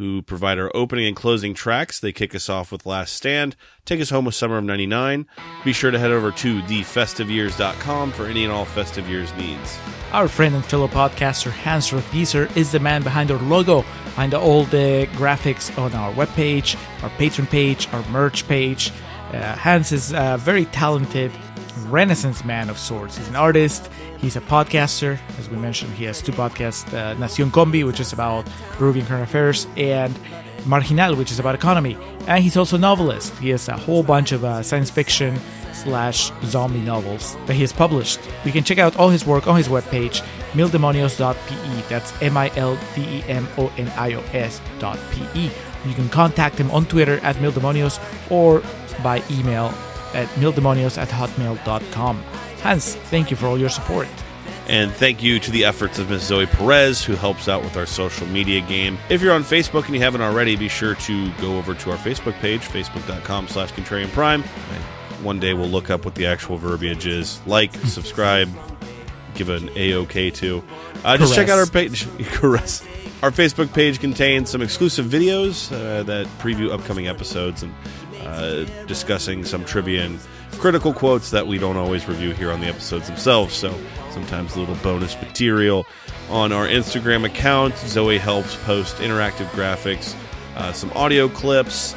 who provide our opening and closing tracks. They kick us off with Last Stand, take us home with Summer of 99. Be sure to head over to thefestiveyears.com for any and all festive years needs. Our friend and fellow podcaster Hans Rothgiesser is the man behind our logo, behind all the graphics on our webpage, our patron page, our merch page. Uh, Hans is very talented renaissance man of sorts. He's an artist, he's a podcaster. As we mentioned, he has two podcasts uh, Nacion Combi, which is about Peruvian current affairs, and Marginal, which is about economy. And he's also a novelist. He has a whole bunch of uh, science fiction slash zombie novels that he has published. You can check out all his work on his webpage, mildemonios.pe. That's M I L D E M O N I O S dot P-E. You can contact him on Twitter at mildemonios or by email at mildemonios at hotmail.com. Hans, thank you for all your support. And thank you to the efforts of Ms. Zoe Perez, who helps out with our social media game. If you're on Facebook and you haven't already, be sure to go over to our Facebook page, facebook.com slash contrarian prime. One day we'll look up what the actual verbiage is. Like, subscribe, give an A-OK to. Uh, just check out our page. Caress. Our Facebook page contains some exclusive videos uh, that preview upcoming episodes and uh, discussing some trivia and critical quotes that we don't always review here on the episodes themselves. So sometimes a little bonus material on our Instagram account. Zoe helps post interactive graphics, uh, some audio clips,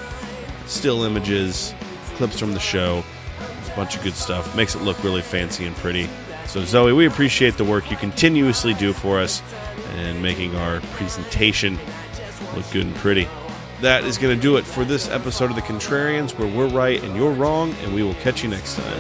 still images, clips from the show. a bunch of good stuff. Makes it look really fancy and pretty. So, Zoe, we appreciate the work you continuously do for us and making our presentation look good and pretty that is going to do it for this episode of The Contrarians, where we're right and you're wrong, and we will catch you next time.